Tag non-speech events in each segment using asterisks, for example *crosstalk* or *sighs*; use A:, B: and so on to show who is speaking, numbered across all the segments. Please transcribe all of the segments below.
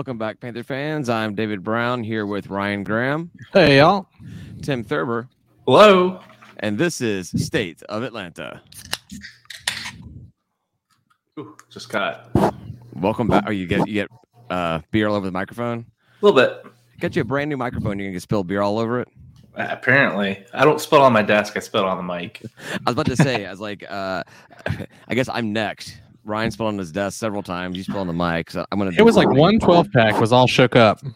A: Welcome back, Panther fans. I'm David Brown here with Ryan Graham,
B: Hey, y'all.
A: Tim Thurber,
C: Hello.
A: and this is State of Atlanta.
C: Ooh, just got
A: Welcome back. Oh, you get you get uh, beer all over the microphone.
C: A little bit.
A: Got you a brand new microphone. You're gonna get spill beer all over it.
C: Apparently, I don't spill on my desk. I spill on the mic. *laughs*
A: I was about to say, I was like, uh, *laughs* I guess I'm next. Ryan spilled on his desk several times. You spilled on the mic. So I'm gonna.
B: It was like one 12 pack was all shook up. *laughs*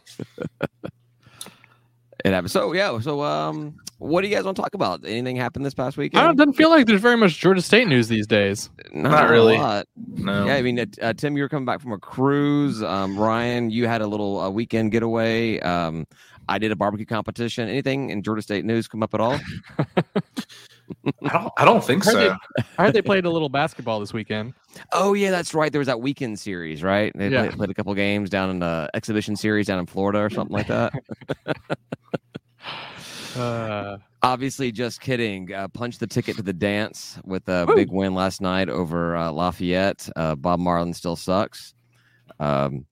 A: It happened. So yeah. So um, what do you guys want to talk about? Anything happened this past weekend?
B: I don't, doesn't feel like there's very much Georgia State news these days.
C: Not really.
A: A lot.
C: No.
A: Yeah, I mean, uh, uh, Tim, you were coming back from a cruise. Um, Ryan, you had a little uh, weekend getaway. Um, I did a barbecue competition. Anything in Georgia State news come up at all? *laughs*
C: I don't. I don't think
B: Heard
C: so.
B: I heard they played a little basketball this weekend.
A: Oh yeah, that's right. There was that weekend series, right? They
B: Yeah.
A: played, played a couple games down in the exhibition series down in Florida or something like that. *laughs* *laughs*
B: Uh,
A: Obviously, just kidding. Uh, punched the ticket to the dance with a
B: Woo.
A: big win last night over uh, Lafayette. Uh, Bob Marlin still sucks. Um,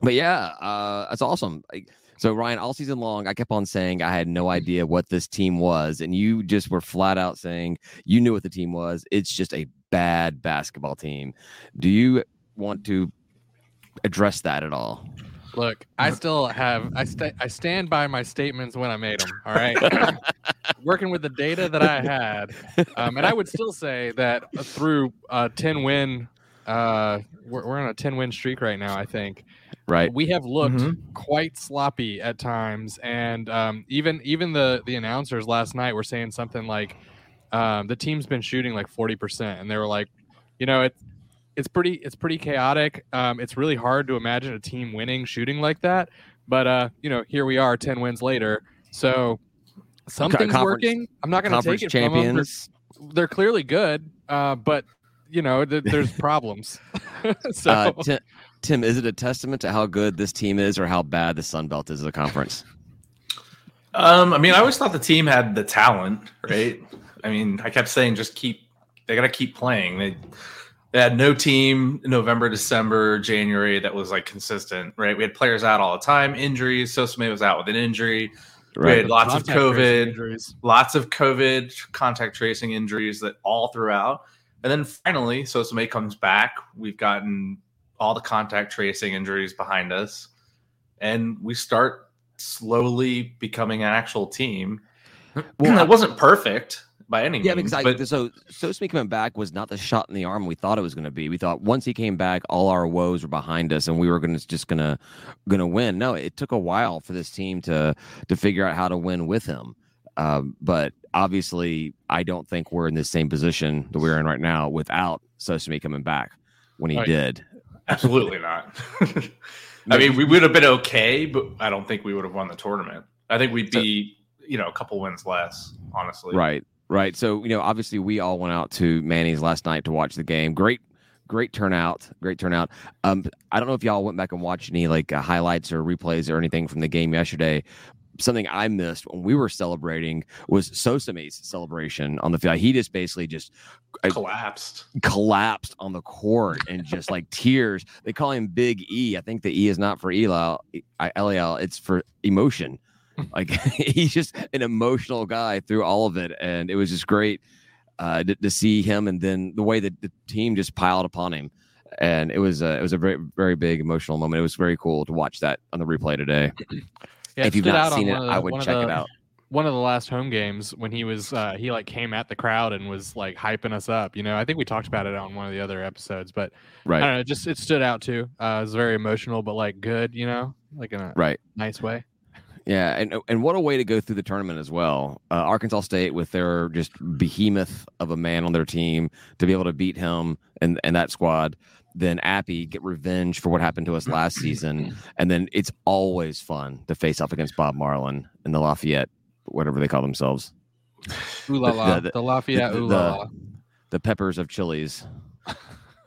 A: but yeah, uh, that's awesome. Like, So Ryan, all season long, I kept on saying I had no idea what this team was, and you just were flat out saying you knew what the team was. It's just a bad basketball team. Do you want to address that at all?
B: look, I still have I sta I stand by my statements when I made them. All right, *laughs* working with the data that I had, um, and I would still say that through a ten win, uh, we're, we're on a ten win streak right now. I think
A: Right.
B: we have looked
C: Mhm.
B: quite sloppy at times, and um, even even the the announcers last night were saying something like um, the team's been shooting like forty percent, and they were like, you know, it's it's pretty it's pretty chaotic. Um, it's really hard to imagine a team winning shooting like that, but uh, you know, here we are, ten wins later. So something's
A: conference-
B: working. I'm not going to take it from them. They're,
A: champions.
B: they're clearly good, uh, but you know, th- there's problems. *laughs* so
A: Uh, Tim, Tim, is it a testament to how good this team is, or how bad the Sun Belt is as a conference?
C: Um, I mean, I always thought the team had the talent, right? I mean, I kept saying just keep. They got to keep playing. They they had no team in November, December, January that was like consistent, right? We had players out all the time, injuries. Nsoseme was out with an injury. We had lots of
B: Contact tracing
C: COVID. lots of COVID contact tracing injuries that all throughout. And then finally, Nsoseme comes back. We've gotten all the contact tracing injuries behind us. And we start slowly becoming an actual team.
A: Well,
C: it wasn't perfect by any
A: Yeah,
C: means.
A: because I,
C: but
A: so Nsoseme coming back was not the shot in the arm we thought it was going to be. We thought once he came back, all our woes were behind us, and we were going to just gonna gonna win. No, it took a while for this team to to figure out how to win with him. Um, but obviously, I don't think we're in the same position that we're in right now without Nsoseme coming back when he
B: Right.
A: did.
C: Absolutely not. *laughs* I mean, we would have been okay, but I don't think we would have won the tournament. I think we'd be, you know, a couple wins less, honestly.
A: Right, right. So you know, obviously, we all went out to Manny's last night to watch the game. Great, great turnout. Great turnout. Um, I don't know if y'all went back and watched any like uh, highlights or replays or anything from the game yesterday. Something I missed when we were celebrating was Nsoseme's celebration on the field. He just basically just I-
C: Collapsed.
A: collapsed on the court and just like *laughs* tears. They call him Big E. I think the E is not for Eliel, I- LAL. It's for emotion. *laughs* Like *laughs* he's just an emotional guy through all of it, and it was just great uh, to, to see him, and then the way that the team just piled upon him, and it was a, it was a very very big emotional moment. It was very cool to watch that on the replay today. *clears throat*
B: Yeah,
A: if you've not seen it,
B: the-
A: I would check
B: the-
A: it out.
B: one of the last home games when he was uh he like came at the crowd and was like hyping us up you know i think we talked about it on one of the other episodes but
A: right, i
B: don't know just it stood out too uh it was very emotional but like good you know like in a
A: right.
B: nice way
A: Yeah, and and what a way to go through the tournament as well. Uh, Arkansas State with their just behemoth of a man on their team to be able to beat him and and that squad. Then Appy get revenge for what happened to us *clears throat* last season, *clears throat* and then it's always fun to face off against Bob Marlin and the Lafayette, whatever they call themselves,
B: ooh la la
A: The-
B: the,
A: the-
B: lafayette
A: the-
B: ooh la la
A: the Peppers of chilies.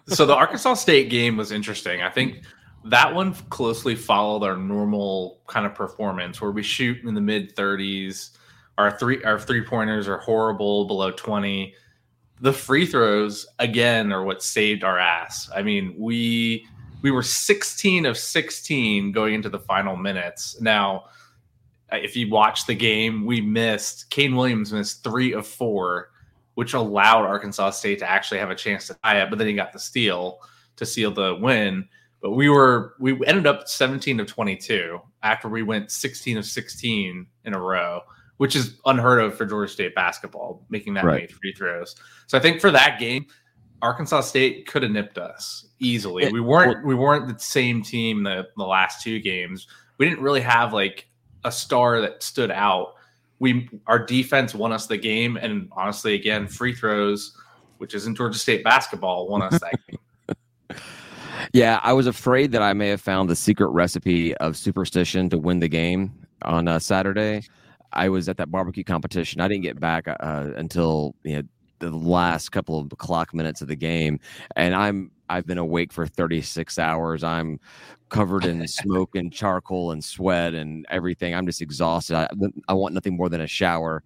C: so the Arkansas State game was interesting. I think that one closely followed our normal kind of performance where we shoot in the mid 30s. Our three our three pointers are horrible, below 20. The free throws again are what saved our ass. I mean, we we were 16 of 16 going into the final minutes. Now, if you watch the game, we missed Kane Williams missed three of four, which allowed Arkansas State to actually have a chance to tie it. But then he got the steal to seal the win. But we were we ended up 17 of 22 after we went 16 of 16 in a row, which is unheard of for Georgia State basketball, making that
A: Right.
C: many free throws. So I think for that game, Arkansas State could have nipped us easily.
A: It-
C: we weren't we weren't the same team the, the last two games. We didn't really have like a star that stood out. We our defense won us the game, and honestly, again, free throws, which isn't Georgia State basketball, won us that game. *laughs*
A: Yeah, I was afraid that I may have found the secret recipe of superstition to win the game on uh, Saturday. I was at that barbecue competition. I didn't get back uh, until you know the last couple of clock minutes of the game, and I'm I've been awake for 36 hours. I'm covered in *laughs* smoke and charcoal and sweat and everything. I'm just exhausted. I, I want nothing more than a shower.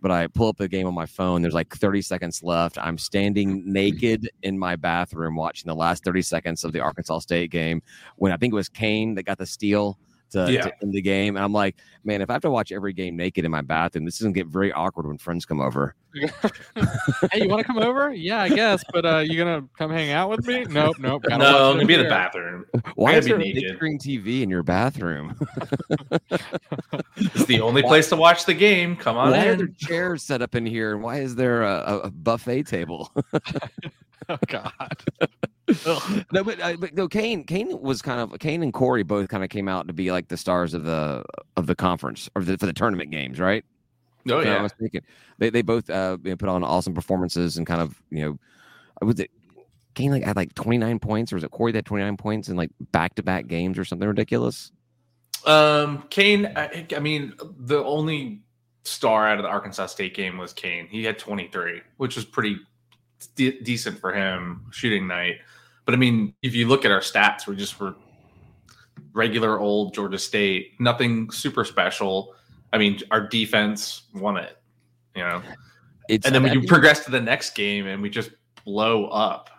A: But I pull up the game on my phone. There's like 30 seconds left. I'm standing naked in my bathroom watching the last 30 seconds of the Arkansas State game when I think it was Kane that got the steal to,
C: Yeah.
A: to end the game. And I'm like, man, if I have to watch every game naked in my bathroom, this is gonna get very awkward when friends come over. *laughs*
B: hey, you want to come over? Yeah, I guess. But uh, you gonna come hang out with me? Nope, nope. gotta
C: no,
B: watch it
C: maybe
B: in
C: the bathroom.
A: Why
C: gotta
A: is there a big screen TV in your bathroom?
C: It's the only place to watch the game. Come on
A: why are there chairs set up in here? And why is there a, a, a buffet table? *laughs*
B: Oh God. *laughs*
A: no, but, uh, but no, Kane, Kane was kind of Kane and Corey both kind of came out to be like the stars of the of the conference or the, for the tournament games, right?
C: Oh
A: If
C: yeah.
A: They they both uh you know, put on awesome performances and kind of you know was it Kane like had like 29 points or was it Corey that had 29 points in like back to back games or something ridiculous?
C: Um, Kane. I, I mean, the only star out of the Arkansas State game was Kane. He had 23, which was pretty de- decent for him shooting night. But I mean, if you look at our stats, we just were regular old Georgia State. Nothing super special. I mean, our defense won it. You know,
A: It's
C: and then you progress to the next game, and we just blow up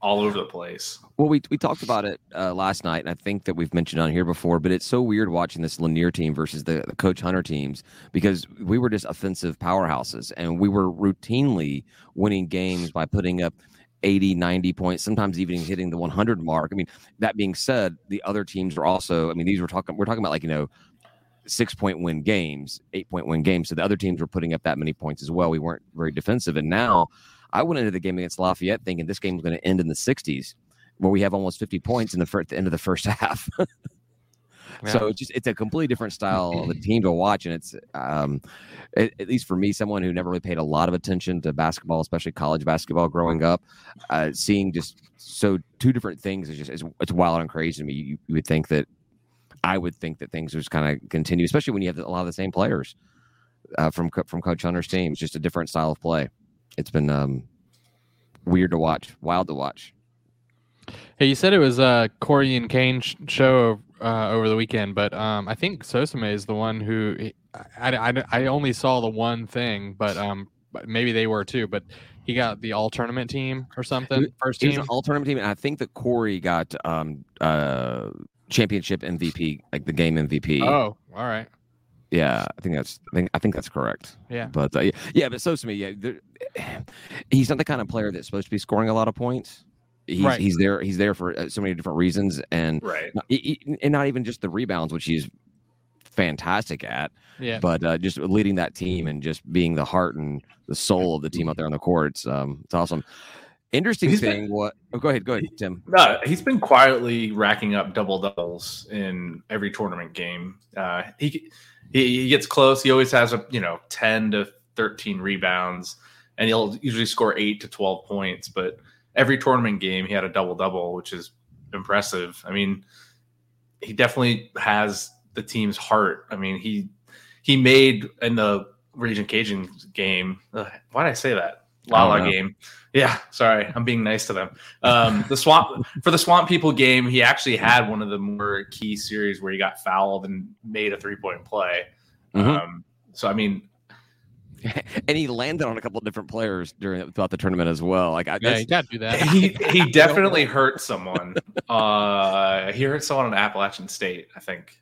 C: all over the place.
A: Well, we we talked about it uh, last night, and I think that we've mentioned on here before. But it's so weird watching this Lanier team versus the, the Coach Hunter teams because we were just offensive powerhouses, and we were routinely winning games by putting up 80, 90 points, sometimes even hitting the 100 mark. I mean, that being said, the other teams are also. I mean, these were talking. We're talking about like you know. Six point win games, eight point win games. So the other teams were putting up that many points as well. We weren't very defensive. And now I went into the game against Lafayette thinking this game was going to end in the 60s where we have almost 50 points in the, fir- the end of the first *laughs* half. So it's just it's a completely different style of a *clears throat* team to watch, and it's um, at, at least for me, someone who never really paid a lot of attention to basketball, especially college basketball, growing up, uh, seeing just so two different things is just it's, it's wild and crazy to me. You, you would think that I would think that things just kind of continue, especially when you have a lot of the same players uh, from from Coach Hunter's team. It's just a different style of play. It's been um, weird to watch, wild to watch.
B: Hey, you said it was a Corey and Kane sh- show uh, over the weekend, but um, I think Nsoseme is the one who I, I, I only saw the one thing, but um, maybe they were too. But he got the all tournament team or something, first team.
A: all tournament team, and I think that Corey got um uh championship MVP, like the game MVP.
B: Oh, all right.
A: Yeah, I think that's I think I think that's correct.
B: Yeah.
A: But uh, yeah, yeah, but so to me, yeah, he's not the kind of player that's supposed to be scoring a lot of points. He's
B: Right.
A: he's there he's there for uh, so many different reasons, and
C: Right.
A: not- he- he- and not even just the rebounds, which he's fantastic at,
B: Yeah.
A: but uh, just leading that team and just being the heart and the soul of the team out there on the court. It's, um, it's awesome. Interesting
C: He's been-
A: thing. what? Oh, go ahead. Go ahead, Tim.
C: No, he's been quietly racking up double doubles in every tournament game. Uh, he, he he gets close. He always has a you know ten to thirteen rebounds, and he'll usually score eight to twelve points. But every tournament game, he had a double double, which is impressive. I mean, he definitely has the team's heart. I mean, he he made in the Ragin' Cajun game. Uh, why did I say that? Lala game. Yeah, sorry, I'm being nice to them. Um, the swamp for the Swamp People game, he actually had one of the more key series where he got fouled and made a three point play.
A: Mhm.
C: Um, so I mean, *laughs*
A: and he landed on a couple of different players during throughout the tournament as well. Like, I,
B: Yeah, you got to do that.
C: he he *laughs* *laughs* definitely hurt someone. Uh, he hurt someone in Appalachian State, I think.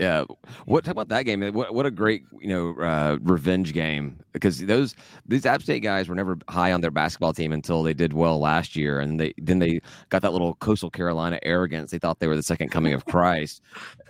A: Yeah. What talk about that game? What what a great you know uh, revenge game because those these App State guys were never high on their basketball team until they did well last year, and they then they got that little Coastal Carolina arrogance. They thought they were the second coming of Christ,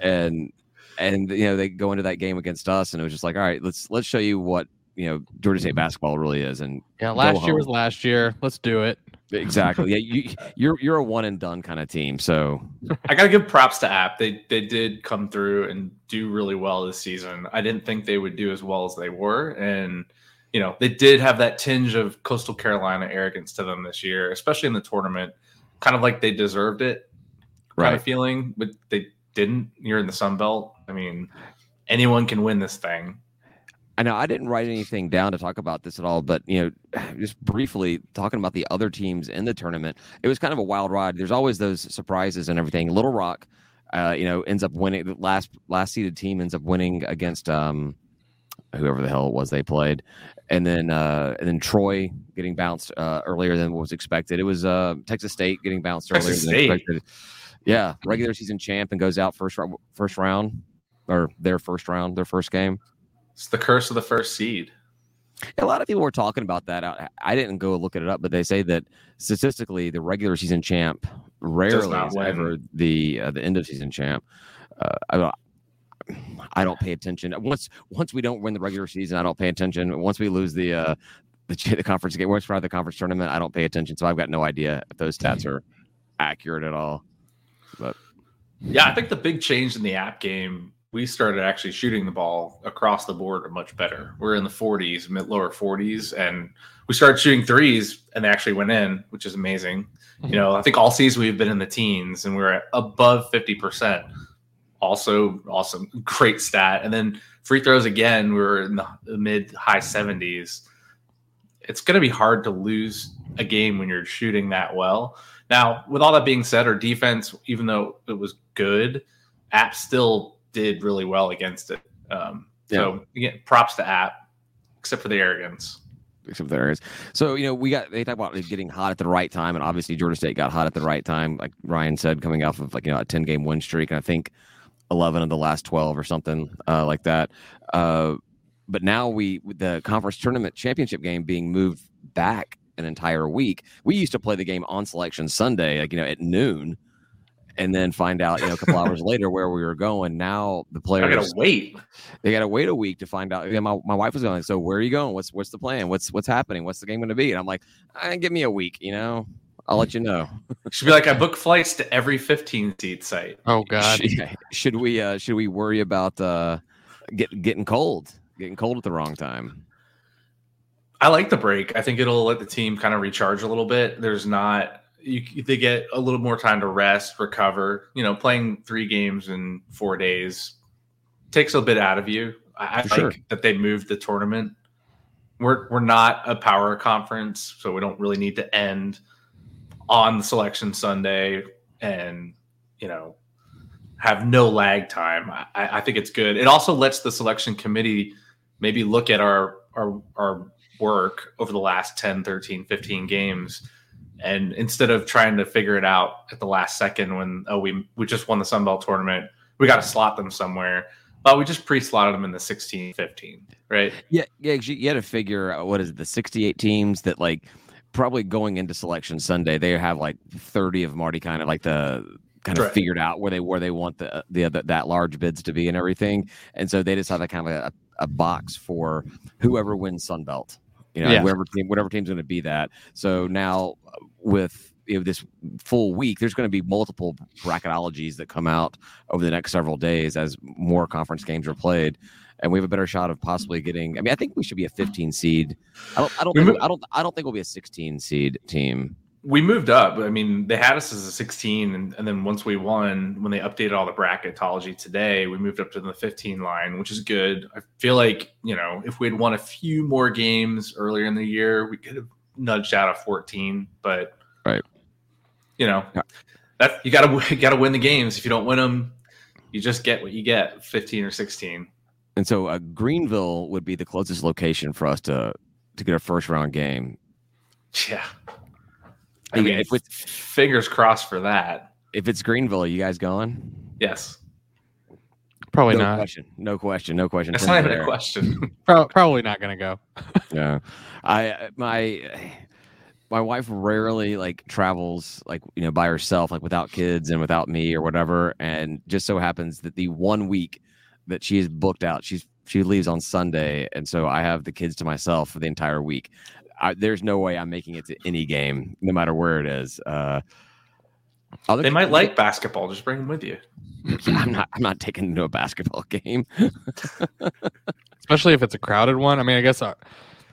A: and and you know they go into that game against us, and it was just like, all right, let's let's show you what you know Georgia State mm-hmm. basketball really is, and
B: Yeah, last year was last year. Let's do it.
A: exactly, yeah, you *laughs* you're you're a one and done kind of team, so
C: I gotta give props to App. They they did come through and do really well this season. I didn't think they would do as well as they were, and you know they did have that tinge of Coastal Carolina arrogance to them this year, especially in the tournament. Kind of like they deserved it, kind
A: right.
C: of feeling, but they didn't. You're in the Sun Belt. I mean, anyone can win this thing.
A: I know I didn't write anything down to talk about this at all, but you know, *sighs* just briefly talking about the other teams in the tournament, it was kind of a wild ride. There's always those surprises and everything. Little Rock, uh, you know, ends up winning. The last last seeded team ends up winning against um, whoever the hell it was they played, and then uh, and then Troy getting bounced uh, earlier than was expected. It was uh, Texas State getting bounced
C: Texas
A: earlier than
C: State.
A: expected. Yeah, regular season champ and goes out first first round or their first round, their first game.
C: It's the curse of the first seed.
A: A lot of people were talking about that. I, I didn't go look it up, but they say that statistically, the regular season champ rarely is
C: win.
A: ever the uh, the end of season champ. Uh, I don't. I don't pay attention. Once once we don't win the regular season, I don't pay attention. Once we lose the uh, the, the conference game, once we're out of the conference tournament, I don't pay attention. So I've got no idea if those stats are accurate at all.
C: But Yeah, I think the big change in the app game, we started actually shooting the ball across the board much better. We're in the 40s, mid lower 40s, and we started shooting threes and they actually went in, which is amazing. You mhm. know, I think all season we've been in the teens and we're at above 50%. Also, awesome, great stat. And then free throws again, we were in the mid high 70s. It's going to be hard to lose a game when you're shooting that well. Now, with all that being said, our defense, even though it was good, App still did really well against it. Um, So again, props to App, except for the arrogance.
A: except for the areas. So you know, we got they talk about getting hot at the right time, and obviously Georgia State got hot at the right time, like Ryan said, coming off of like you know a ten game win streak, and I think eleven of the last twelve or something uh, like that. Uh, but now we the conference tournament championship game being moved back an entire week. We used to play the game on selection Sunday, like you know at noon. And then find out, you know, a couple *laughs* hours later where we were going. Now the
C: I
A: players
C: gotta wait.
A: they got to wait a week to find out. Yeah, my, my wife was going. So where are you going? What's what's the plan? What's what's happening? What's the game going to be? And I'm like, eh, give me a week. You know, I'll let you know. *laughs*
C: Should be like I book flights to every 15 seat site.
B: Oh God.
A: Should, should we uh should we worry about uh get, getting cold? Getting cold at the wrong time.
C: I like the break. I think it'll let the team kind of recharge a little bit. There's not you they get a little more time to rest, recover. You know, playing three games in four days takes a bit out of you. I, I like
A: sure.
C: that they moved the tournament. We're we're not a power conference, so we don't really need to end on the selection Sunday and you know have no lag time. I, I think it's good. It also lets the selection committee maybe look at our our our work over the last 10 13 15 games and instead of trying to figure it out at the last second when oh we we just won the Sun Belt tournament we got to slot them somewhere but we just pre-slotted them in the 16 15 right
A: Yeah, yeah. You, had to figure out what is it, the 68 teams that like probably going into selection Sunday they have like 30 of them already kind of like the kind of
C: Right.
A: figured out where they where they want the the other that large bids to be and everything, and so they just have a kind of a, a box for whoever wins Sun Belt. You know,
B: Yeah.
A: whoever team, whatever team's going to be that. So now uh, with you know, this full week, there's going to be multiple bracketologies that come out over the next several days as more conference games are played, and we have a better shot of possibly getting. I mean, I think we should be a 15 seed. I don't. I don't. Think, I don't. I don't think we'll be a 16 seed team.
C: We moved up i mean they had us as a 16 and, and then once we won when they updated all the bracketology today we moved up to the 15 line which is good i feel like you know if we had won a few more games earlier in the year we could have nudged out of 14 but
A: Right.
C: you know that you gotta *laughs* you gotta win the games if you don't win them you just get what you get 15 or 16
A: and so uh, Greenville would be the closest location for us to to get a first round game.
C: Yeah. I mean,
A: if it's-
C: fingers crossed for that.
A: If it's Greenville, are you guys going?
C: Yes.
B: Probably
A: no
B: not.
A: question. No question. No question.
C: That's not even a question. *laughs*
B: Pro- probably not gonna go. *laughs*
A: Yeah, I my my wife rarely like travels like you know by herself like without kids and without me or whatever, and just so happens that the one week that she is booked out, she's she leaves on Sunday, and so I have the kids to myself for the entire week. I, there's no way I'm making it to any game, no matter where it is. Uh, other
C: they might
A: kids-
C: like basketball. Just bring them with you. *laughs*
A: I'm not. I'm not taking them to a basketball *laughs* game. *laughs*
B: especially if it's a crowded one. I mean, I guess I,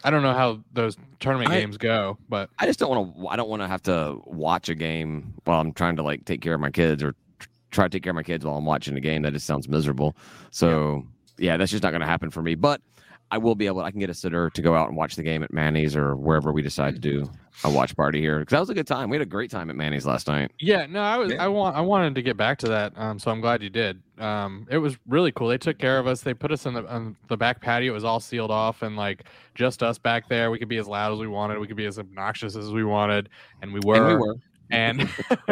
B: I don't know how those tournament
A: I-
B: games go, but
A: I just don't want to. I don't want to have to watch a game while I'm trying to like take care of my kids or tr- try to take care of my kids while I'm watching a game. That just sounds miserable. So yeah, that's just not going to happen for me. But I will be able. I can get a sitter to go out and watch the game at Manny's or wherever we decide to do a watch party here because that was a good time. We had a great time at Manny's last night.
B: yeah, no, I was
C: Yeah.
B: I want I wanted to get back to that. Um, so I'm glad you did. Um, it was really cool. They took care of us. They put us in the on the back patio. It was all sealed off and like just us back there. We could be as loud as we wanted. We could be as obnoxious as we wanted, and we were.
A: And we were.
B: And *laughs*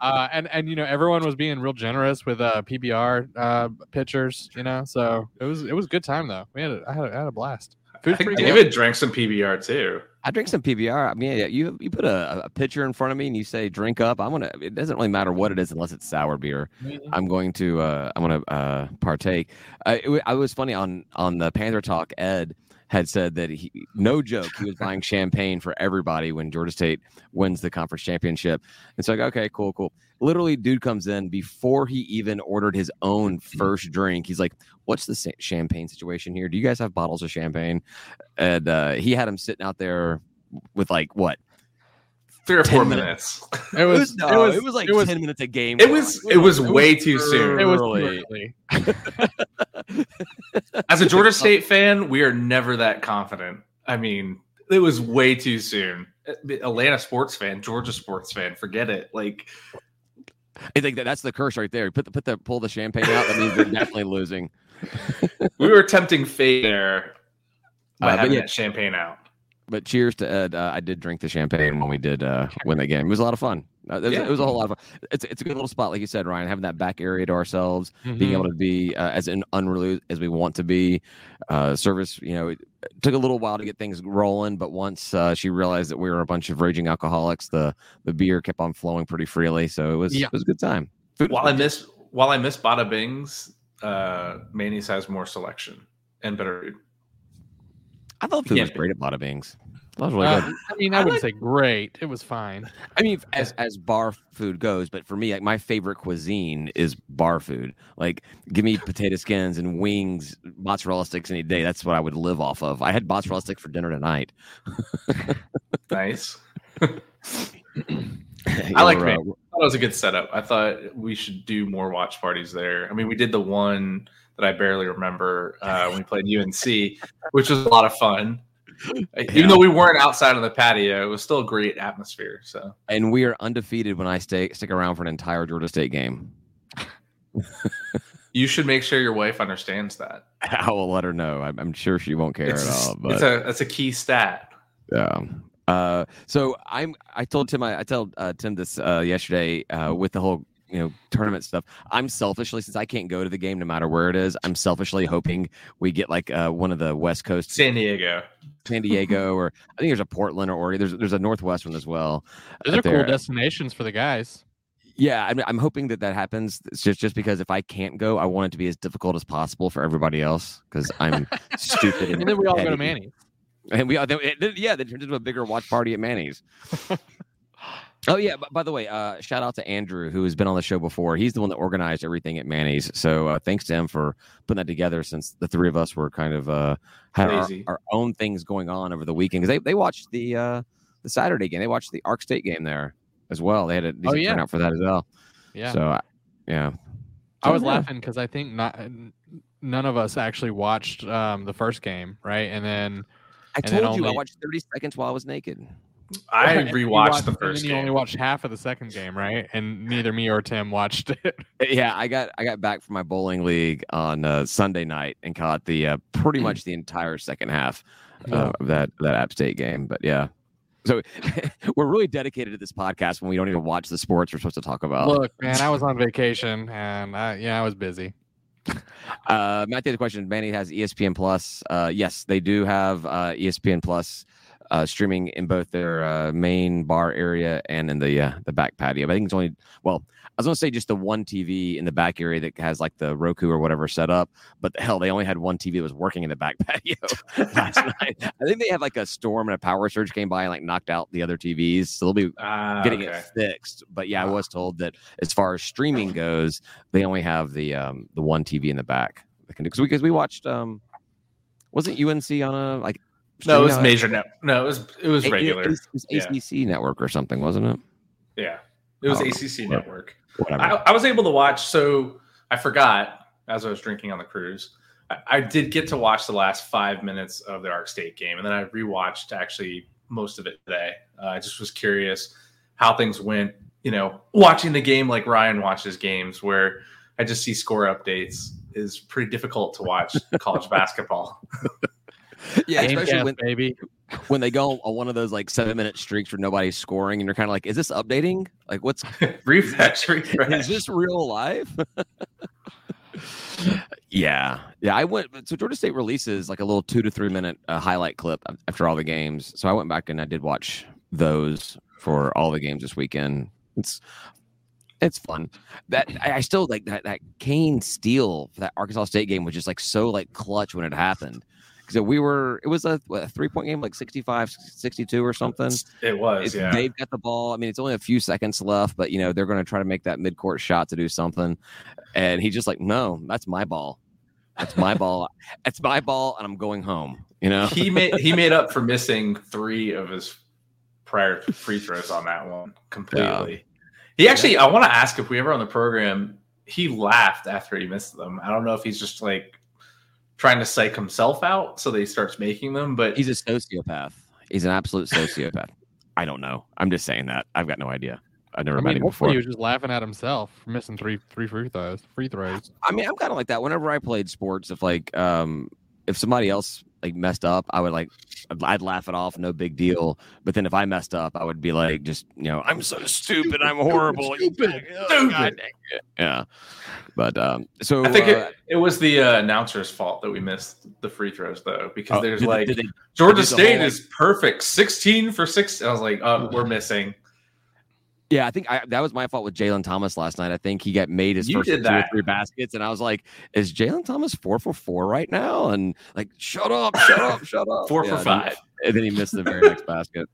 B: uh, and and you know everyone was being real generous with uh, PBR uh, pitchers, you know. So it was it was a good time though. We had a, I had a, I had a blast.
C: I think
B: pretty good.
C: David drank some PBR too.
A: I drink some PBR. I mean, yeah, you you put a, a pitcher in front of me and you say drink up. I'm gonna. It doesn't really matter what it is unless it's sour beer. I'm going to uh, I'm going to uh, partake. I, it, wa- I was funny on on the Panther Talk. Ed had said that he, no joke, he was *laughs* buying champagne for everybody when Georgia State wins the conference championship. And so, like, okay, cool, cool. Literally, dude comes in before he even ordered his own first drink. He's like, "What's the champagne situation here? Do you guys have bottles of champagne?" And uh, he had him sitting out there with like what?
C: Three or four
A: minutes.
C: minutes.
B: It was,
A: no,
B: it was
A: it was like
B: it was
A: ten minutes a game.
C: It was it was way too soon.
B: it was
A: early.
B: early. *laughs*
C: As a Georgia State fan, we are never that confident. I mean, it was way too soon. Atlanta sports fan, Georgia sports fan, forget it. Like
A: I think that that's the curse right there. Put the put the pull the champagne out. That means they're definitely losing. *laughs*
C: we were tempting fate there by
A: Uh, but
C: having
A: yeah.
C: that champagne out.
A: But cheers to Ed. Uh, I did drink the champagne when we did uh, win that game. It was a lot of fun. Uh, it, was,
C: Yeah.
A: it was a whole lot of fun. It's it's a good little spot, like you said, Ryan. Having that back area to ourselves, being
B: Mhm.
A: able to be uh, as unruly as we want to be. Uh, service, you know, it took a little while to get things rolling, but once uh, she realized that we were a bunch of raging alcoholics, the the beer kept on flowing pretty freely. So it was
B: Yeah.
A: it was a good time. Food
C: While I miss while I miss Bada Bing's, uh Manny's has more selection and better food.
A: I thought food
C: Yeah.
A: was great at Bada Bing's. That was really
B: Uh,
A: good.
B: I mean, I,
A: I
B: wouldn't say great. It was fine.
A: I mean, as as bar food goes, but for me, like my favorite cuisine is bar food. Like, give me potato skins and wings, mozzarella sticks any day. That's what I would live off of. I had mozzarella sticks for dinner tonight. *laughs*
C: Nice. *laughs* I like
A: were,
C: Maine.
A: uh,
C: I thought it was a good setup. I thought we should do more watch parties there. I mean, we did the one that I barely remember uh, when we played UNC, which was a lot of fun. Even though we weren't outside on the patio, it was still a great atmosphere. So
A: and we are undefeated when I stay stick around for an entire Georgia State game. *laughs*
C: you should make sure your wife understands that. *laughs*
A: I will let her know. I'm, I'm sure she won't care
C: It's,
A: at all. But
C: it's a that's a key stat.
A: Yeah. Uh, so I'm. I told Tim. I, I told uh, Tim this uh, yesterday uh, with the whole you know tournament stuff. I'm selfishly since I can't go to the game no matter where it is. I'm selfishly hoping we get like uh, one of the West Coast,
C: San Diego.
A: San Diego, or I think there's a Portland or Oregon. There's there's a Northwest one as well.
B: Those
A: up
B: are cool destinations for the guys.
A: Yeah, I'm, I'm hoping that that happens. It's just just because if I can't go, I want it to be as difficult as possible for everybody else because I'm *laughs* stupid.
B: And then we all go to
A: petty.
B: Manny.
A: And we, then, yeah, they turned into a bigger watch party at Manny's. *laughs* oh yeah, by the way, uh, shout out to Andrew who has been on the show before. He's the one that organized everything at Manny's. So uh, thanks to him for putting that together. Since the three of us were kind of uh, had our, our own things going on over the weekend because they they watched the uh, the Saturday game. They watched the Arc State game there as well. They had a decent
B: yeah.
A: turnout for that as well.
B: Yeah.
A: So uh, yeah,
B: I was
A: yeah.
B: laughing because I think not none of us actually watched um, the first game, right? And then
A: I
B: And then
A: told you I watched 30 seconds while I was naked.
C: I
B: And you
C: rewatched
B: watched-
C: the
B: and
C: first
B: then you only watched half of the second game, right? And neither me or Tim watched it. *laughs*
A: Yeah, I got I got back from my bowling league on uh, Sunday night and caught the uh, pretty much the entire second half
B: Yeah.
A: uh, of that that App State game. But yeah, so *laughs* we're really dedicated to this podcast when we don't even watch the sports we're supposed to talk about.
B: Look, man, I was on vacation and I, yeah, I was busy. *laughs*
A: Uh, Matt, the other question: Manny has ESPN Plus. Uh, yes, they do have uh, ESPN Plus uh, streaming in both their uh, main bar area and in the uh, the back patio. But I think it's only well, I was gonna say just the one TV in the back area that has like the Roku or whatever set up. But the hell, they only had one TV that was working in the back *laughs* patio *laughs* last night. I think they had like a storm and a power surge came by and like knocked out the other TVs. So they'll be
C: Ah,
A: getting
C: okay.
A: it fixed. But yeah, I
C: Ah.
A: was told that as far as streaming goes, they only have the um the one TV in the back. Because we, because we watched um wasn't UNC on a like
C: No, it was major net. No, it was it was regular.
A: It was, was
C: Yeah.
A: ACC network or something, wasn't it?
C: yeah, it was ACC
A: know.
C: network.
A: Whatever.
C: I, I was able to watch. So I forgot as I was drinking on the cruise. I, I did get to watch the last five minutes of the Arc State game, and then I rewatched actually most of it today. Uh, I just was curious how things went. You know, watching the game like Ryan watches games, where I just see score updates is pretty difficult to watch college *laughs* basketball. *laughs*
A: yeah,
B: Game
A: especially
B: cast,
A: when,
B: baby.
A: when they go on one of those like seven minute streaks where nobody's scoring and you're kind of like, is this updating? Like, what's *laughs*
C: refresh, refresh.
A: is this real life? *laughs* yeah, yeah. I went. So Georgia State releases like a little two to three minute uh, highlight clip after all the games. So I went back and I did watch those for all the games this weekend. It's it's fun. That I, I still like that that Kane steal for that Arkansas State game was just like so like clutch when it happened. Because we were, it was a, what, a three point game, like 65, 62 or something.
C: It was,
A: It's-
C: yeah.
A: They've got the ball. I mean, it's only a few seconds left, but you know they're going to try to make that mid-court shot to do something, and he just like, no, that's my ball. That's my *laughs* ball. That's my ball, and I'm going home. You know,
C: he made he made up for *laughs* missing three of his prior free throws on that one completely. He actually, I want to ask if we ever on the program, he laughed after he missed them. I don't know if he's just like trying to psych himself out so that he starts making them, but
A: he's a sociopath. He's an absolute sociopath. I don't know. I'm just saying that. I've got no idea. I've never
B: I
A: met
B: mean,
A: him before.
B: he was just laughing at himself for missing three three free throws. Free throws.
A: I mean, I'm kind of like that. Whenever I played sports, if like um if somebody else like messed up, I would like I'd, I'd laugh it off, no big deal. But then if I messed up, I would be like, just you know, I'm so stupid, I'm horrible,
C: Stupid,
A: Oh,
C: stupid.
A: God. Yeah, but um, so
C: I think
A: uh,
C: it, it was the uh, announcer's fault that we missed the free throws though, because
A: oh,
C: there's
A: did
C: like
A: did they-
C: Georgia
A: did
C: State
A: whole, like-
C: is perfect, 16 for six. I was like, oh, we're missing.
A: Yeah, I think I, that was my fault with Jalen Thomas last night. I think he got made his
C: You
A: first two or three baskets, and I was like, "Is Jalen Thomas four for four right now?" And like, shut up, shut up, shut up.
C: Four
A: Yeah,
C: for five.
A: and then he missed the very next basket.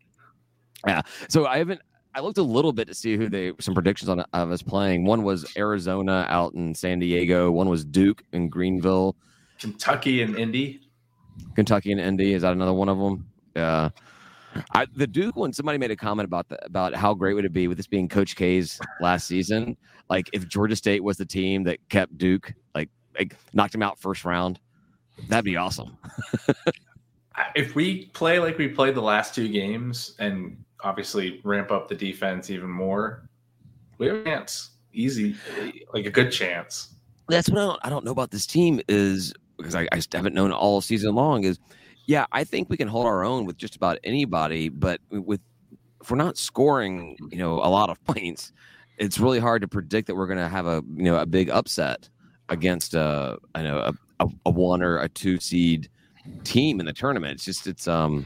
A: Yeah. So I haven't. I looked a little bit to see who they some predictions on of us playing. One was Arizona out in San Diego. One was Duke in Greenville.
C: Kentucky and Indy.
A: Kentucky and Indy. Is that another one of them? Yeah. I, the Duke one. Somebody made a comment about the, about how great would it be with this being Coach K's last season. Like if Georgia State was the team that kept Duke, like like knocked him out first round, that'd be awesome. *laughs*
C: if we play like we played the last two games and obviously ramp up the defense even more, we have a chance. Easy, like a good chance.
A: that's what I don't, I don't know about this team is because I, I haven't known all season long is yeah I think we can hold our own with just about anybody but with if we're not scoring you know a lot of *laughs* points it's really hard to predict that we're going to have a you know a big upset against a I know a, a, a one or a two seed team in the tournament it's just it's um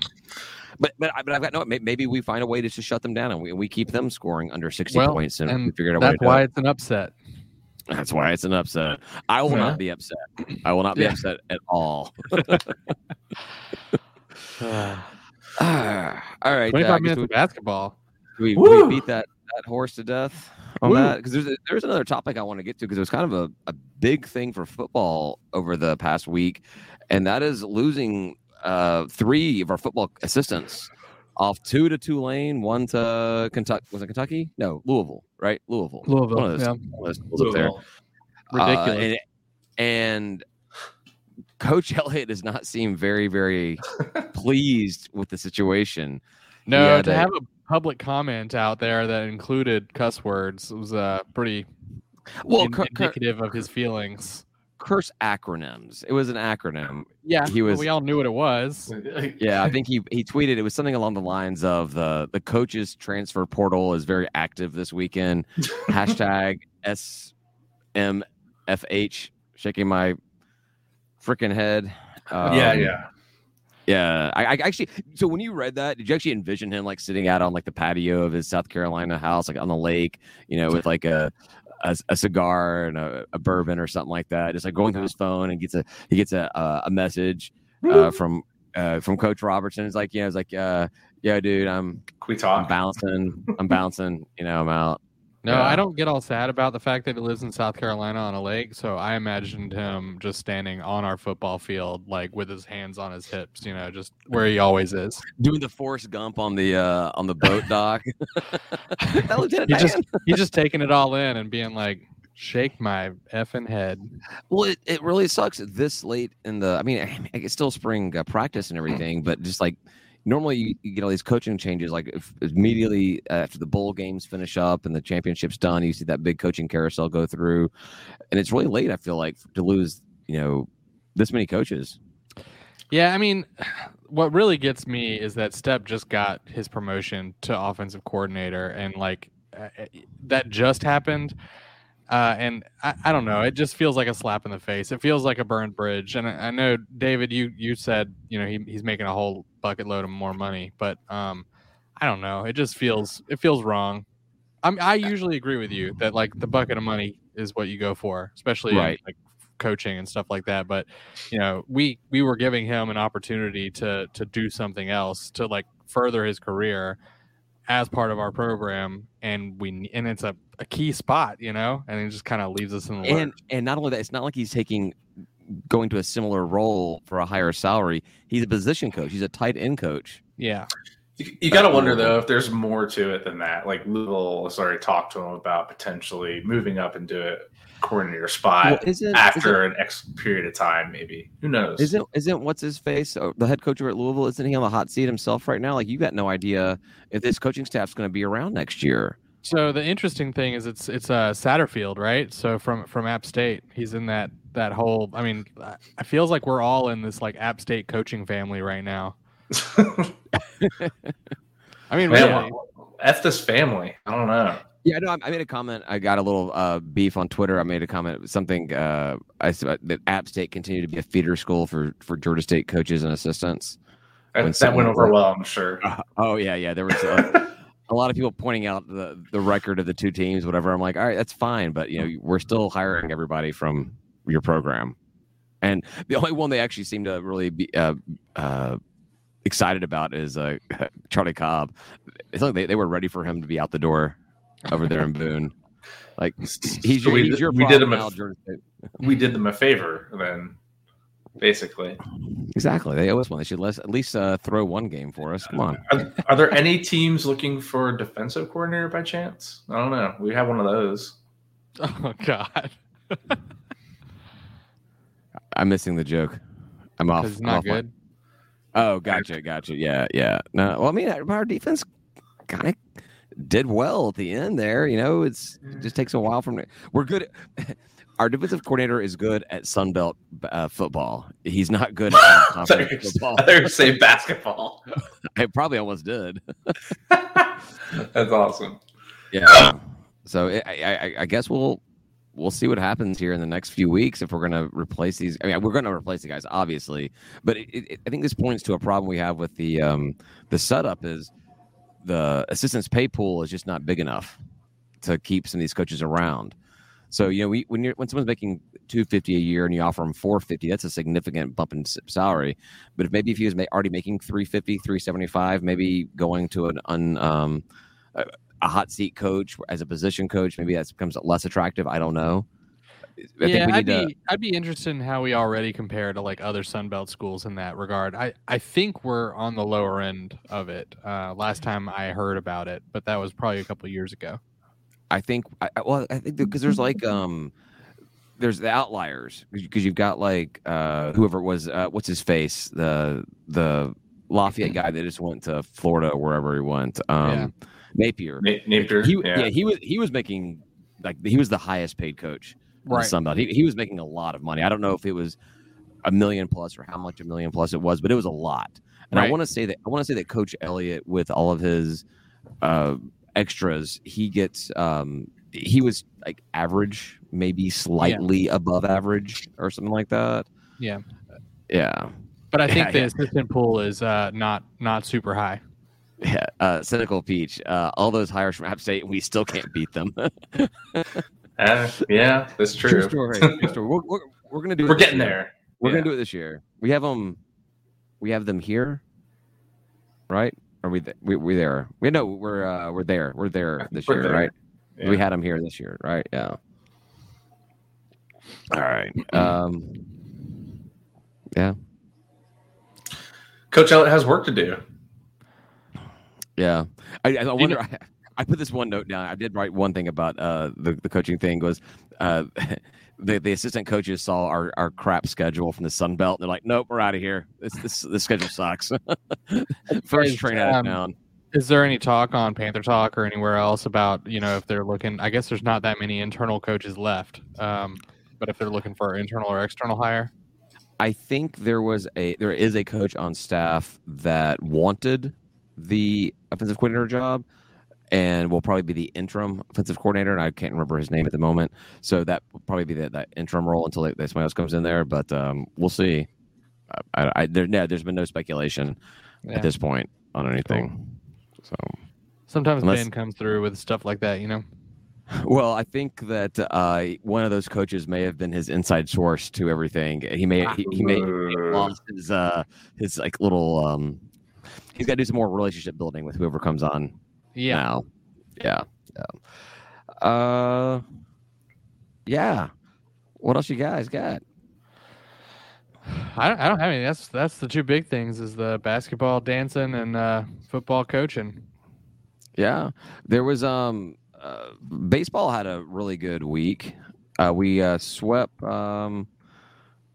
A: but but, but I've got no maybe we find a way to just shut them down and we, we keep them scoring under 60
B: Well,
A: points and, we
B: and
A: figured out
B: That's why it's an upset.
A: That's why it's an upset. I will not be upset. I will not be
B: Yeah.
A: upset at all. *laughs* *sighs* All right. Uh, I
B: five
A: guess
B: minutes of basketball.
A: we, we, we beat that, that horse to death on
B: Woo.
A: that because there's a, there's another topic I want to get to because it was kind of a, a big thing for football over the past week, and that is losing uh, three of our football assistants off two to Tulane, one to Kentucky. Was it Kentucky? No, Louisville. Right, Louisville.
B: Louisville,
A: One of those,
B: yeah.
A: one of those schools up there.
C: Louisville.
A: Uh,
B: Ridiculous.
A: and, and Coach *laughs* Elliott does not seem very, very *laughs* pleased with the situation.
B: No,
A: Yeah,
B: to
A: they-
B: have a public comment out there that included cuss words was uh, pretty
A: Well,
B: in-
A: cur- cur-
B: indicative of his feelings.
A: Curse acronyms. It was an acronym.
B: Yeah,
A: He
B: but
A: was-
B: we all knew what it was. *laughs*
A: Yeah, I think he he tweeted it was something along the lines of the the coaches transfer portal is very active this weekend. *laughs* Hashtag SMFH shaking my freaking head.
C: yeah,
A: Um,
C: yeah.
A: Yeah, I, I actually. So when you read that, did you actually envision him like sitting out on like the patio of his South Carolina house, like on the lake, you know, with like a a, a cigar and a, a bourbon or something like that, just like going through his phone and gets a he gets a a, message uh, from uh, from Coach Robertson. It's like, yeah, it's like, uh, yeah, dude, I'm
C: Can we
A: I'm bouncing, I'm bouncing, you know, I'm out.
B: No,
A: Yeah.
B: I don't get all sad about the fact that he lives in South Carolina on a lake. So I imagined him just standing on our football field, like with his hands on his hips, you know, just where he always is.
A: Doing the Forrest Gump on the uh on the boat dock. *laughs* That Lieutenant
B: He just he's just taking it all in and being like, "Shake my effing head."
A: Well, it, it really sucks this late in the. I mean, it's still spring uh, practice and everything, but just like normally you, you get all these coaching changes like if, immediately after the bowl games finish up and the championship's done, you see that big coaching carousel go through, and it's really late. I feel like to lose, you know, this many coaches.
B: Yeah, I mean, what really gets me is that Step just got his promotion to offensive coordinator, and like uh, that just happened. Uh, and I, I don't know, it just feels like a slap in the face. It feels like a burned bridge. And I, I know, David, you you said you know he, he's making a whole bucket load of more money, but um, I don't know. It just feels it feels wrong. I'm, I usually agree with you that like the bucket of money is what you go for, especially in, like coaching and stuff like that. But you know, we we were giving him an opportunity to to do something else to like further his career as part of our program, and we and it's a, a key spot, you know, and it just kind of leaves us in the
A: And
B: lurch.
A: and not only that, it's not like he's taking going to a similar role for a higher salary. He's a position coach. He's a tight end coach.
B: Yeah,
C: You, you got to wonder though if there's more to it than that. Like Louisville has already talked to him about potentially moving up into a coordinator spot
A: Well, isn't
C: after an X period of time, maybe. Who knows?
A: Isn't isn't what's his face uh, the head coach over at Louisville? Isn't he on the hot seat himself right now? Like you got no idea if this coaching staff's going to be around next year.
B: So the interesting thing is it's it's uh, Satterfield, right? So from from App State, he's in that that whole. I mean, it feels like we're all in this like App State coaching family right now. *laughs* I mean,
C: Man,
B: really.
C: F this family. I don't know.
A: Yeah, no, I, I made a comment. I got a little uh, beef on Twitter. I made a comment something uh, I said that App State continued to be a feeder school for for Georgia State coaches and assistants.
C: That,
A: When
C: that went over well, I'm sure. *laughs*
A: Oh yeah, yeah. There was a, a lot of people pointing out the the record of the two teams, whatever. I'm like, all right, that's fine, but you know, we're still hiring everybody from your program, and the *laughs* only one they actually seem to really be uh, uh, excited about is uh, *laughs* Charlie Cobb. It's like they, they were ready for him to be out the door over there in *laughs* Boone. Like he's,
C: So
A: your,
C: we,
A: he's your
C: we did him
A: now,
C: a, we did them a favor then, basically.
A: Exactly, they owe us one. They should let, at least uh, throw one game for us. Come on.
C: Are, are there any teams looking for a defensive coordinator by chance? I don't know. We have one of those.
B: Oh God,
A: I'm missing the joke. I'm off.
B: because it's
A: I'm
B: not
A: off my- Oh, gotcha, gotcha. Yeah, yeah. No, well, I mean, our our defense kind of did well at the end there. You know, it's it just takes a while from. We're good. *laughs* Our defensive coordinator is good at Sunbelt uh, football. He's not good at *laughs*
C: I
A: conference football.
C: thought you were saying basketball. *laughs*
A: I probably almost did.
C: That's awesome.
A: Yeah. So I, I, I- I guess we'll we'll see what happens here in the next few weeks if we're going to replace these. I mean, we're going to replace the guys, obviously, but it, it, I think this points to a problem we have with the um, the setup is the assistants pay pool is just not big enough to keep some of these coaches around. So you know, we, when you're when someone's making two fifty a year and you offer them four fifty, that's a significant bump in salary. But if maybe if he was already making 350, 375, maybe going to an un um, a, hot seat coach as a position coach, maybe that becomes less attractive. I don't know. I
B: yeah,
A: think we
B: I'd
A: to.
B: be I'd be interested in how we already compare to like other Sunbelt schools in that regard. I I think we're on the lower end of it. Uh, last time I heard about it, but that was probably a couple of years ago.
A: I think. I, well, I think because there's like um, there's the outliers because you've got like uh whoever it was uh what's his face the the Lafayette *clears throat* guy that just went to Florida or wherever he went. Um, Napier.
C: Na- Napier.
A: He,
C: yeah.
A: yeah. he was he was making like he was the highest paid coach in
B: Right.
A: the Sun Belt. He, he was making a lot of money. I don't know if it was a million plus or how much a million plus it was, but it was a lot. And I want to say that I want to say that Coach Elliott, with all of his uh, extras, he gets um, he was like average, maybe slightly above average or something like that.
B: Yeah.
A: Yeah.
B: But I think *laughs*
A: Yeah,
B: the
A: yeah.
B: assistant pool is uh, not not super high.
A: Yeah, uh, cynical peach. Uh, all those hires from App State, we still can't beat them. *laughs*
C: Uh, yeah, that's true.
A: story. True *laughs* story. We're, we're, we're gonna do.
C: We're getting
A: year.
C: there.
A: We're
C: Yeah.
A: gonna do it this year. We have them. We have them here, right? Are we? Th- we we there? We know we're uh, we're there. We're there this
C: We're
A: year,
C: there.
A: right?
C: Yeah.
A: We had them here this year, right? Yeah. All right. *clears throat* Um. Yeah.
C: Coach Elliott has work to do.
A: Yeah. I, I
B: You
A: wonder.
B: know-
A: I, I put this one note down. I did write one thing about uh, the the coaching thing was uh, *laughs* the the assistant coaches saw our, our crap schedule from the Sun Belt. And they're like, nope, we're out of here. This this this schedule sucks. *laughs* First train out of
B: um,
A: town.
B: Is there any talk on Panther Talk or anywhere else about you know if they're looking? I guess there's not that many internal coaches left. Um, but if they're looking for internal or external hire,
A: I think there was a there is a coach on staff that wanted the offensive coordinator job and will probably be the interim offensive coordinator and I can't remember his name at the moment. So that will probably be that, that interim role until they, somebody else comes in there, but um, we'll see. I, I there yeah, there's been no speculation
B: Yeah.
A: at this point on anything. So
B: sometimes
A: Unless-
B: Ben comes through with stuff like that. You know. *laughs*
A: Well, I think that uh, one of those coaches may have been his inside source to everything. He may he, he may
C: Ooh.
A: lost his uh his like little um. He's got to do some more relationship building with whoever comes on
B: Yeah.
A: now. Yeah, yeah. Uh, yeah. What else you guys got?
B: I don't, I don't have any. That's that's the two big things: is the basketball, dancing, and uh, football coaching.
A: Yeah, there was um uh, baseball had a really good week. Uh, we uh, swept um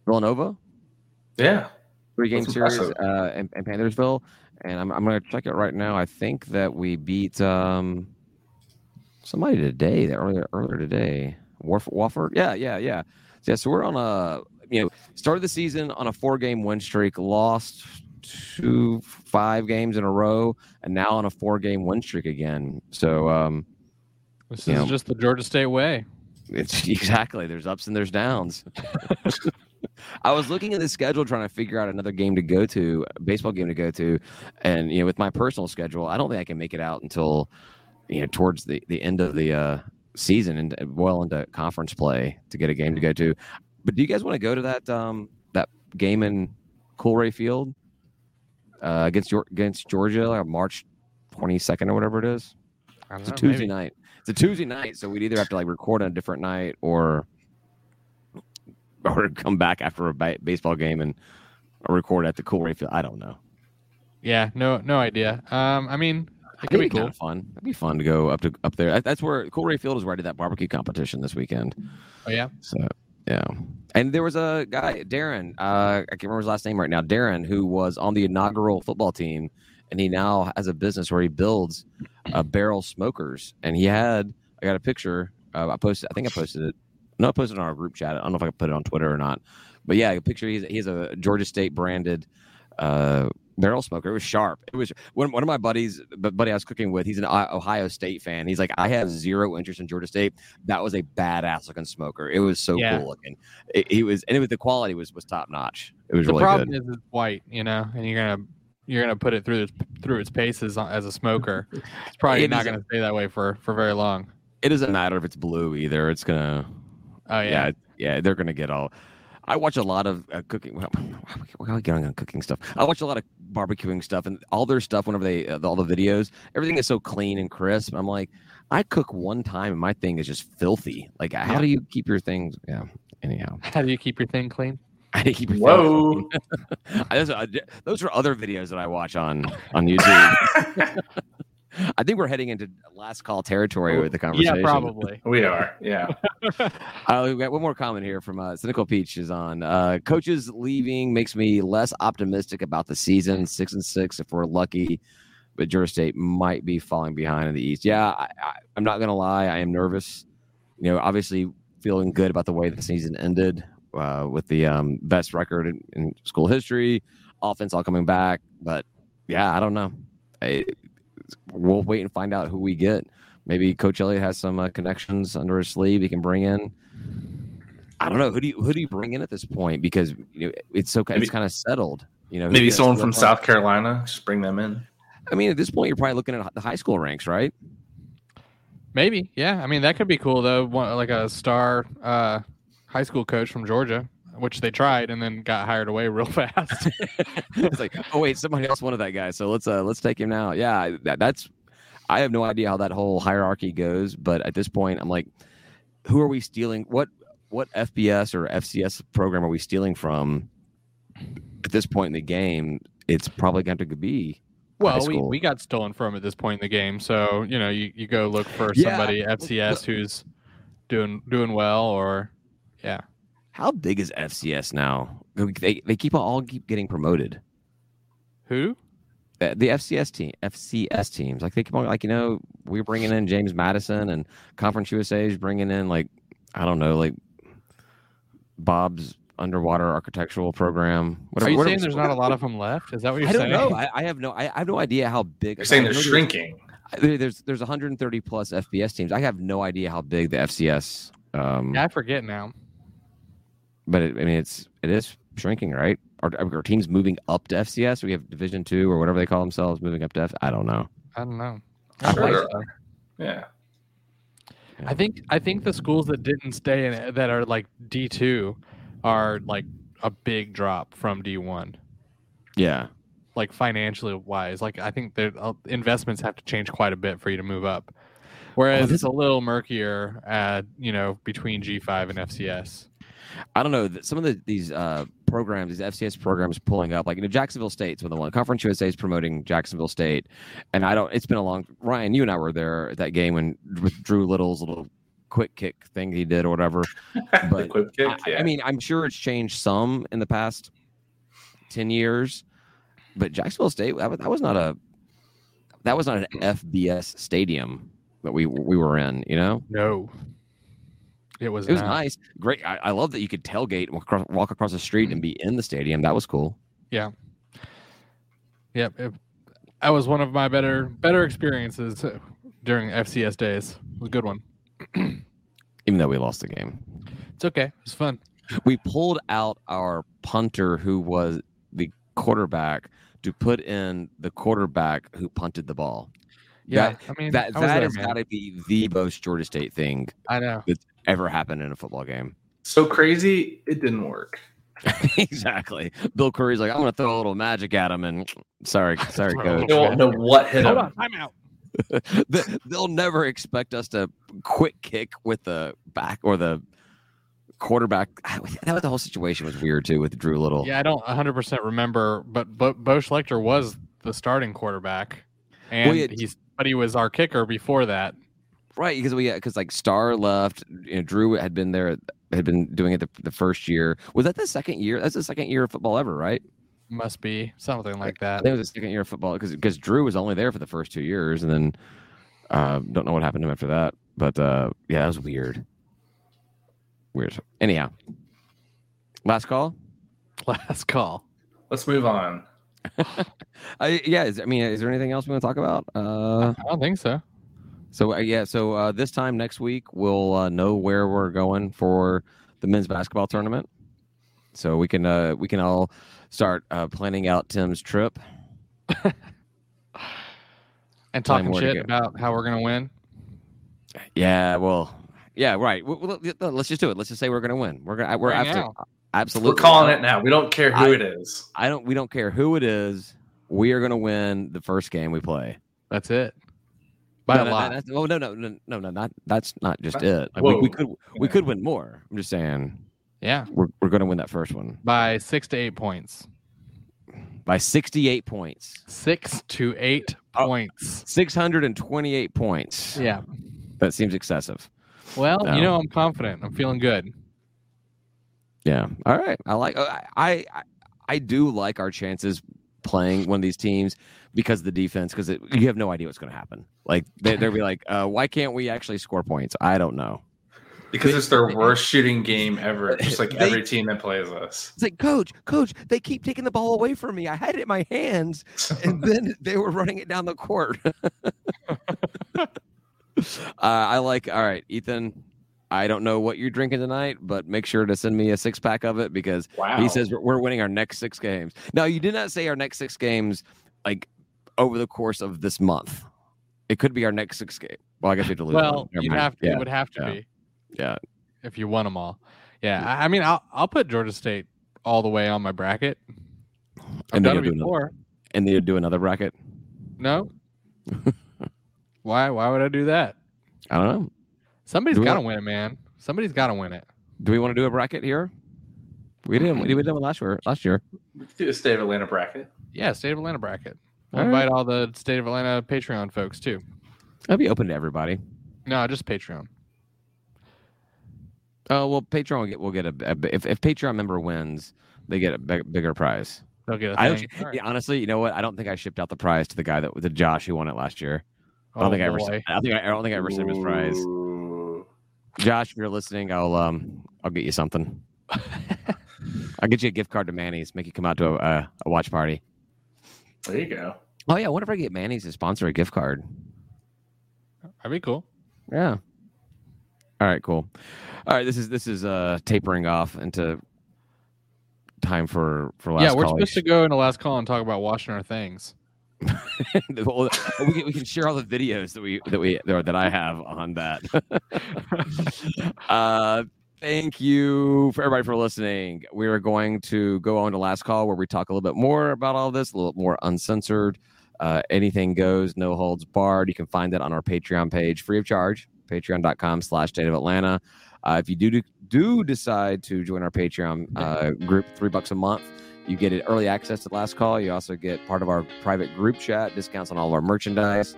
A: Villanova.
C: Yeah.
A: three game series
C: impressive.
A: uh, in, in Panthersville, and I'm I'm gonna check it right now. I think that we beat um somebody today, that earlier earlier today. Warf- Wofford, yeah, yeah, yeah, yeah. So we're on a you know started the season on a four game win streak, lost two five games in a row, and now on a four game win streak again. So um
B: This is just the Georgia State way.
A: it's *laughs* exactly there's ups and there's downs. *laughs* I was looking at the schedule trying to figure out another game to go to, baseball game to go to, and you know, with my personal schedule, I don't think I can make it out until you know towards the the end of the uh, season and well into conference play to get a game to go to. But do you guys want to go to that um, that game in Coolray Field uh, against against Georgia, like March twenty second or whatever it is? It's a Tuesday
B: maybe.
A: night. It's a Tuesday night, so we'd either have to like record on a different night or *laughs* or come back after a ba- baseball game and record at the Coolray Field. I don't know.
B: Yeah, no, no idea. Um, I mean, it could be
A: be kind
B: cool.
A: of fun. It'd be fun to go up to up there. That's where Coolray Field is where I did that barbecue competition this weekend.
B: Oh yeah,
A: So yeah, and there was a guy, Darren. Uh, I can't remember his last name right now. Darren, who was on the inaugural football team, and he now has a business where he builds uh, barrel smokers. And he had, I got a picture. Uh, I posted. I think I posted it. No, I posted on our group chat. I don't know if I can put it on Twitter or not. But yeah, a picture. He's he has a Georgia State branded uh, barrel smoker. It was sharp. It was one, one of my buddies, the buddy I was cooking with. He's an Ohio State fan. He's like, I have zero interest in Georgia State. That was a badass looking smoker. It was so
B: Yeah.
A: cool looking. It, he was, and it was the quality was was top notch. It was
B: the
A: really
B: problem
A: good.
B: is it's white, you know, and you're gonna you're gonna put it through its through its paces as a smoker. *laughs* It's probably
A: It
B: not gonna stay that way for for very long.
A: It doesn't matter if it's blue either. It's gonna,
B: Oh
A: yeah,
B: yeah,
A: yeah, yeah they're gonna get all. I watch a lot of uh, cooking. Well, how are we getting on cooking stuff? I watch a lot of barbecuing stuff, and all their stuff. Whenever they uh, all the videos, everything is so clean and crisp. I'm like, I cook one time, and my thing is just filthy. Like, how
B: Yeah.
A: do you keep your things? Yeah. Anyhow,
B: How do you keep your thing clean? *laughs*
A: I keep your thing
C: Whoa.
A: clean. *laughs* those, are, those are other videos that I watch on on YouTube. *laughs* I think we're heading into last call territory with the conversation.
B: Yeah, probably. *laughs*
C: We are. Yeah. *laughs*
A: Uh, we got one more comment here from uh, Cynical Peach is on. Uh, coaches leaving makes me less optimistic about the season. Six and six if we're lucky, but Georgia State might be falling behind in the East. Yeah, I, I, I'm not gonna lie. I am nervous. You know, obviously feeling good about the way the season ended uh, with the um, best record in, in school history, offense all coming back. But yeah, I don't know. I, we'll wait and find out who we get. Maybe Coach Elliott has some uh, connections under his sleeve he can bring in. I don't know who do you who do you bring in at this point because you know, it's so
C: Maybe-
A: it's kind of settled. You know,
C: Maybe someone from
A: look like-
C: South Carolina. Just bring them in.
A: I mean, at this point, you're probably looking at the high school ranks, right?
B: Maybe, yeah. I mean, that could be cool though. One, like a star uh, high school coach from Georgia, which they tried and then got hired away real *laughs* fast. *laughs*
A: it's like, oh wait, somebody else wanted that guy, so let's uh let's take him now. Yeah, that, that's. I have no idea how that whole hierarchy goes, but at this point, I'm like, who are we stealing? What what FBS or FCS program are we stealing from? At this point in the game, it's probably going to be
B: well, we, we got stolen from at this point in the game, so you know you, you go look for somebody
A: look-
B: FCS who's doing doing well, or yeah.
A: How big is FCS now? They they keep all keep getting promoted.
B: Who?
A: The FCS team, FCS teams, like they keep on, like you know, we're bringing in James Madison and Conference USA is bringing in like I don't know, like Bob's underwater architectural program.
B: What, Are you
A: whatever-
B: saying there's not a lot of them left? Is that what you're
A: I don't
B: saying?
A: know. I, I have no. I, I have no idea how big.
C: You're saying
A: I
C: they're
A: know there's-
C: shrinking.
A: there- There's there's 130 plus FBS teams. I have no idea how big the FCS. Um,
B: Yeah, I forget now.
A: But it, I mean, it's it is shrinking, right? Are, are teams moving up to FCS? We have Division two or whatever they call themselves moving up to F. I don't know.
B: I don't know.
A: I
B: I,
C: Sure.
B: think so.
C: Yeah.
B: I think I think the schools that didn't stay in it, that are like D two are like a big drop from D one,
A: Yeah.
B: like financially wise. Like I think the uh, investments have to change quite a bit for you to move up. Whereas
A: this-
B: it's a little murkier, at, you know, between G five and FCS.
A: I don't know. Some of the, these uh, programs, these FCS programs, pulling up. Like you know, Jacksonville State's one of the one. Conference USA is promoting Jacksonville State, and I don't. It's been a long. Ryan, you and I were there at that game when with Drew Little's little quick kick thing he did or whatever. *laughs*
C: the
A: But
C: quick kick.
A: I,
C: yeah.
A: I mean, I'm sure it's changed some in the past ten years, but Jacksonville State that was, that was not a that was not an FBS stadium that we we were in. You know,
B: No, it was.
A: it was
B: not.
A: nice, great. I, I love that you could tailgate and walk across, walk across the street mm-hmm. and be in the stadium. That was cool. Yeah.
B: Yep. It, that was one of my better better experiences during FCS days. It was a good one. *clears throat*
A: Even though we lost the game,
B: It's okay. It was fun.
A: we pulled out our punter who was the quarterback to put in the quarterback who punted the ball.
B: Yeah, I mean
A: That that
B: there,
A: has got to be the most Georgia State thing
B: I know.
A: Ever happened in a football game.
C: so crazy, it didn't work. *laughs*
A: exactly. Bill Curry's like, I'm gonna throw a little magic at him, and *sniffs* sorry, *laughs* sorry, coach.
C: They won't know what hit
B: Hold
C: him.
B: on, time out. *laughs*
A: They- They'll never expect us to quick kick with the back or the quarterback. *sighs* That was the whole situation was weird too with Drew Little.
B: Yeah, I don't 100 percent remember, but but Bo Schlechter was the starting quarterback, and
A: yeah,
B: he's but he was our kicker before that.
A: Right, because we because like Star left, you know, Drew had been there, had been doing it the, the first year. Was that the second year? That's the second year of football ever, right?
B: Must be something like
A: I
B: that.
A: think it was the second year of football because because Drew was only there for the first two years, and then uh, don't know what happened to him after that. But uh, yeah, that was weird. Weird. Anyhow, last call. *laughs*
B: Last call.
C: Let's move on. *laughs*
A: I, yeah, is, I mean, is there anything else we want to talk about? Uh,
B: I don't think so.
A: So uh, yeah, so uh, this time next week we'll uh, know where we're going for the men's basketball tournament. So we can uh, we can all start uh, planning out Tim's trip. *sighs*
B: And talking shit about how we're gonna win.
A: Yeah, well, yeah, right. Well, well, let- let's just do it. Let's just say we're going to win. We're gonna we're
B: Right
A: after, absolutely.
C: We're calling it now. We don't care who
A: I-
C: it is.
A: I don't. We don't care who it is. We are going to win the first game we play.
B: That's it. By
A: no,
B: a
A: no,
B: lot.
A: that's- oh no, no, no, no, no, not that's not just it. Like, we, we could we
C: Yeah.
A: could win more. I'm just saying
B: yeah.
A: we're we're going to win that first one
B: By six to eight points.
A: by 68 points.
B: Six to eight
A: Oh.
B: points.
A: 628 points.
B: Yeah.
A: That seems excessive.
B: Well,
A: No.
B: you know, I'm confident. I'm feeling good.
A: Yeah. All right. I like. I I I do like our chances playing one of these teams because of the defense. Because you have no idea what's going to happen. Like they, they'll be like, uh, why can't we actually score points? I don't know.
C: Because it's their worst shooting game ever, *laughs* just like
A: They-
C: every team that plays us.
A: It's like, coach, coach, they keep taking the ball away from me. I had it in my hands, and *laughs* then they were running it down the court. *laughs* uh, I like. All right, Ethan. I don't know what you're drinking tonight, but make sure to send me a six pack of it because
C: wow.
A: He says we're winning our next six games. Now, you did not say our next six games like over the course of this month. It could be our next six game. Well, I guess we have to lose.
B: Well,
A: one. Never
B: you'd have to,
A: yeah,
B: it would have to
A: yeah.
B: be
A: yeah.
B: if you won them all. Yeah, I, I mean, I'll I'll put Georgia State all the way on my bracket. I've
A: And then
B: done it
A: you'll do another-
B: before.
A: And then you do another bracket.
B: No. *laughs* why? Why would I do that?
A: I don't know.
B: Somebody's
A: Do
B: got to
A: want-
B: win it, man. Somebody's got to win it.
A: Do we want to do a bracket here? We didn't. We did one last year. Last year.
C: We could do a state of Atlanta bracket.
B: Yeah, State of Atlanta bracket. We'll
A: All right.
B: invite all the State of Atlanta Patreon folks too.
A: I'd be open to everybody.
B: No, just Patreon.
A: Oh well, Patreon will get. We'll get a. a- if if Patreon member wins, they get a big, bigger prize.
B: They'll get a
A: I
B: thing.
A: don't,
B: right.
A: yeah, honestly, you know what? I don't think I shipped out the prize to the guy that the Josh who won it last year. I don't
B: Oh,
A: think I ever.
B: boy.
A: I think I, I don't think I ever sent him his prize. Josh, if you're listening, I'll um I'll get you something. *laughs* I'll get you a gift card to Manny's. Make you come out to a, a, a watch party.
C: There you go.
A: Oh yeah, I wonder if I get Manny's to sponsor a gift card.
B: That'd be cool.
A: Yeah. All right, cool. All right, this is this is uh tapering off into time for for last.
B: yeah, we're
A: call.
B: supposed to go into last call and talk about washing our things. *laughs* *laughs*
A: Well, we, can, we can share all the videos that we that we that I have on that. *laughs* uh, thank you for everybody for listening. We are going to go on to last call where we talk a little bit more about all this, a little more uncensored. Uh, anything goes, no holds barred. You can find that on our Patreon page, free of charge. Patreon.com slash State of Atlanta. Uh, if you do do decide to join our Patreon uh, group, three bucks a month, you get early access to the last call. You also get part of our private group chat, discounts on all our merchandise.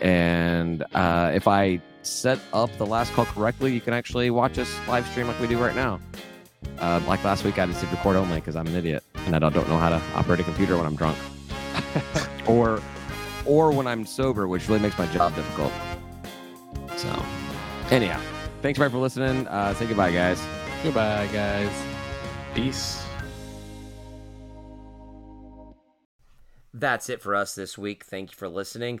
A: And uh, if I set up the last call correctly, you can actually watch us live stream like we do right now. Uh, like last week, I just did record only because I'm an idiot and I don't don't know how to operate a computer when I'm drunk, *laughs* or or when I'm sober, which really makes my job difficult. So, anyhow, thanks everybody for listening. Uh, say goodbye, guys.
B: Goodbye, guys.
C: Peace.
D: That's it for us this week. Thank you for listening.